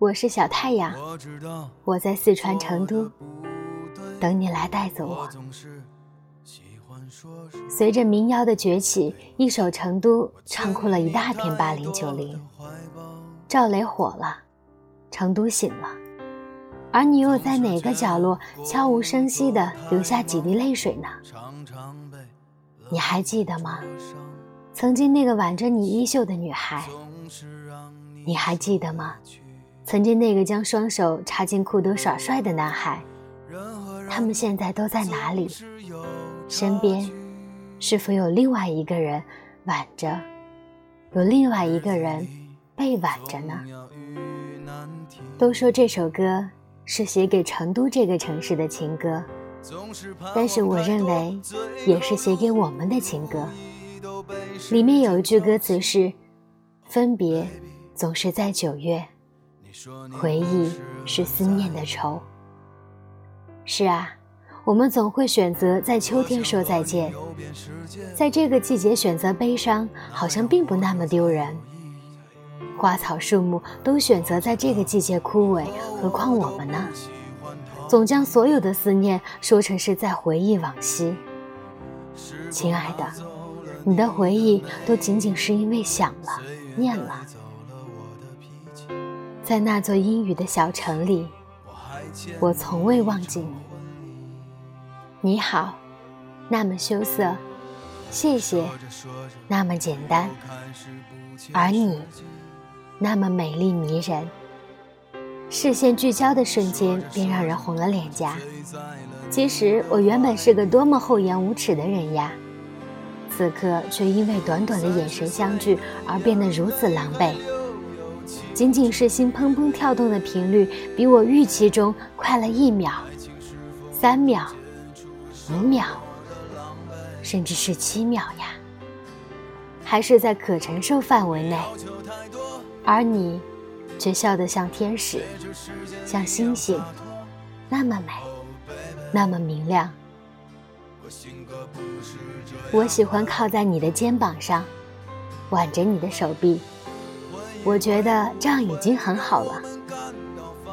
我是小太阳，我在四川成都，等你来带走我。随着民谣的崛起，一首《成都》唱哭了一大片八零九零。赵雷火了，成都醒了，而你又在哪个角落悄无声息地流下几滴泪水呢？你还记得吗？曾经那个挽着你衣袖的女孩，你还记得吗？曾经那个将双手插进裤兜耍帅的男孩，他们现在都在哪里？身边是否有另外一个人挽着，有另外一个人被挽着呢？都说这首歌是写给成都这个城市的情歌，但是我认为也是写给我们的情歌。里面有一句歌词是：“分别总是在九月。”回忆是思念的愁。是啊，我们总会选择在秋天说再见，在这个季节选择悲伤，好像并不那么丢人。花草树木都选择在这个季节枯萎，何况我们呢？总将所有的思念说成是在回忆往昔。亲爱的，你的回忆都仅仅是因为想了，念了。在那座阴雨的小城里，我从未忘记你。你好，那么羞涩；谢谢，那么简单。而你，那么美丽迷人。视线聚焦的瞬间，便让人红了脸颊。其实我原本是个多么厚颜无耻的人呀！此刻却因为短短的眼神相聚而变得如此狼狈。仅仅是心砰砰跳动的频率，比我预期中快了一秒、三秒、五秒，甚至是七秒呀，还是在可承受范围内。而你，却笑得像天使，像星星，那么美，那么明亮。我喜欢靠在你的肩膀上，挽着你的手臂。我觉得这样已经很好了。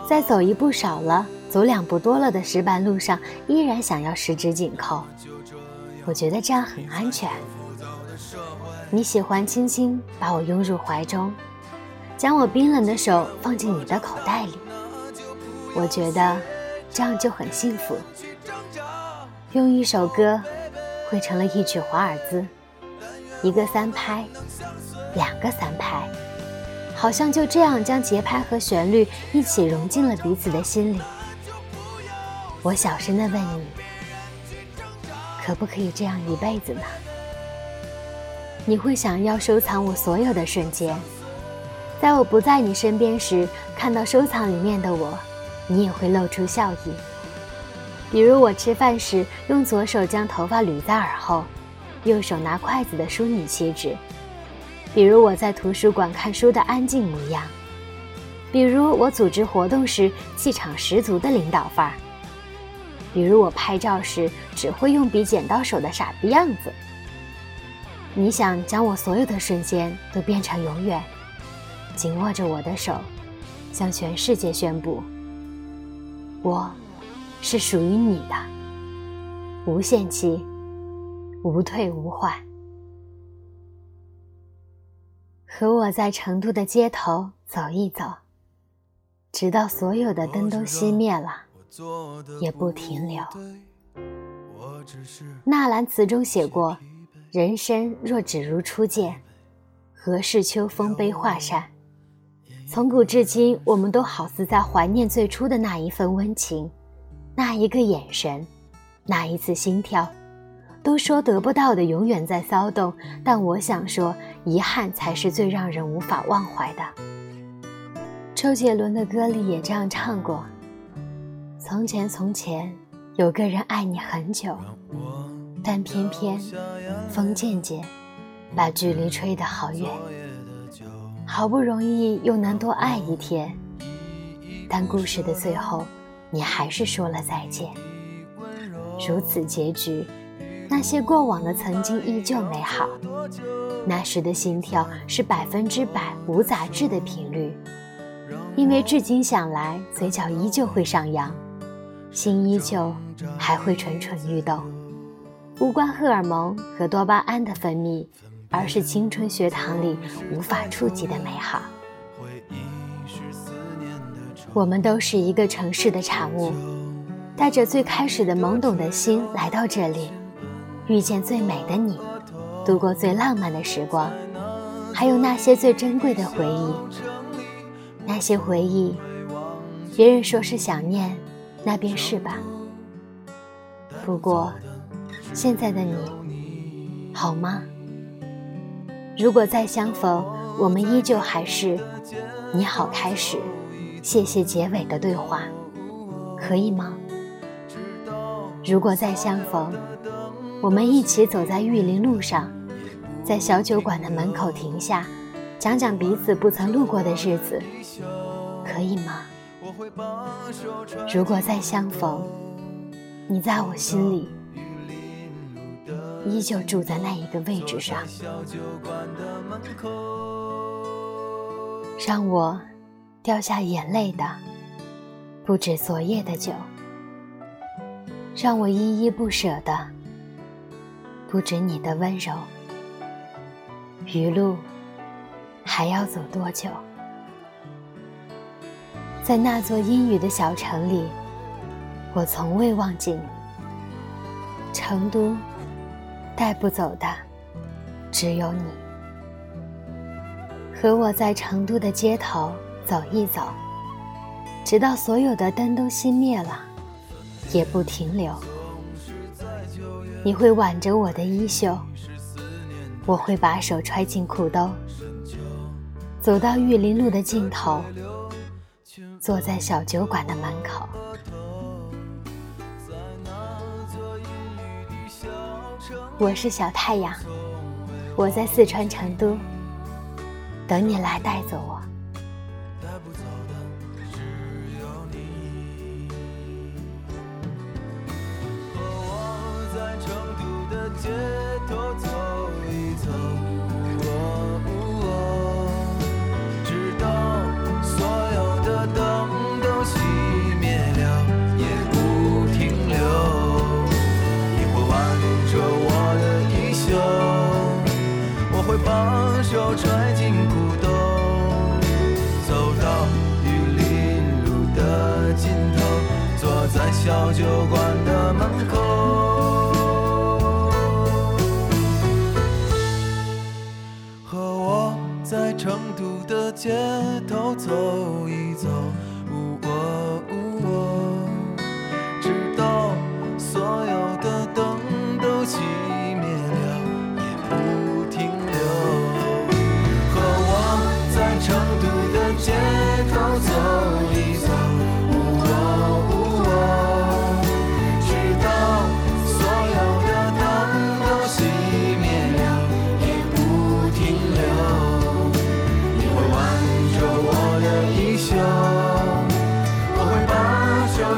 在走一步少了，走两步多了的石板路上，依然想要十指紧扣。我觉得这样很安全。你喜欢轻轻把我拥入怀中，将我冰冷的手放进你的口袋里。我觉得这样就很幸福。用一首歌汇成了一曲华尔兹，一个三拍，两个三拍。好像就这样将节拍和旋律一起融进了彼此的心里。我小声的问你，可不可以这样一辈子呢？你会想要收藏我所有的瞬间，在我不在你身边时，看到收藏里面的我，你也会露出笑意。比如我吃饭时，用左手将头发捋在耳后，右手拿筷子的淑女气质。比如我在图书馆看书的安静模样，比如我组织活动时气场十足的领导范儿，比如我拍照时只会用笔剪刀手的傻逼样子。你想将我所有的瞬间都变成永远，紧握着我的手，向全世界宣布：我是属于你的，无限期，无退无换。和我在成都的街头走一走，直到所有的灯都熄灭了，也不停留。纳兰词中写过：“人生若只如初见，何事秋风悲画扇？”从古至今，我们都好似在怀念最初的那一份温情，那一个眼神，那一次心跳。都说得不到的永远在骚动，但我想说，遗憾才是最让人无法忘怀的。周杰伦的歌里也这样唱过：“从前从前有个人爱你很久，但偏偏风渐渐把距离吹得好远。好不容易又能多爱一天，但故事的最后，你还是说了再见。如此结局。”那些过往的曾经依旧美好，那时的心跳是百分之百无杂质的频率，因为至今想来，嘴角依旧会上扬，心依旧还会蠢蠢欲动，无关荷尔蒙和多巴胺的分泌，而是青春学堂里无法触及的美好。我们都是一个城市的产物，带着最开始的懵懂的心来到这里，遇见最美的你，度过最浪漫的时光，还有那些最珍贵的回忆。那些回忆，别人说是想念，那便是吧。不过，现在的你，好吗？如果再相逢，我们依旧还是“你好”开始，谢谢结尾的对话，可以吗？如果再相逢，我们一起走在玉林路上，在小酒馆的门口停下。讲讲彼此不曾路过的日子，可以吗？如果再相逢，你在我心里依旧住在那一个位置上，让我掉下眼泪的不止昨夜的酒，让我依依不舍的不止你的温柔，余路。还要走多久？在那座阴雨的小城里，我从未忘记你。成都带不走的只有你。和我在成都的街头走一走，直到所有的灯都熄灭了，也不停留。你会挽着我的衣袖，我会把手揣进裤兜。走到玉林路的尽头，坐在小酒馆的门口。我是小太阳，我在四川成都，等你来带走我。街头走一走喔哦喔直到所有的灯都熄灭了也不停留。你会挽着我的衣袖我会把手揣进裤兜走到玉林路的尽头坐在小酒馆街头走一走喔喔直到所有的灯都熄灭了也不停留。和我在成都的街头走。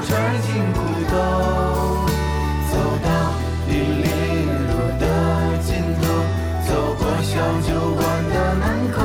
揣进裤兜走到玉林路的尽头走过小酒馆的门口。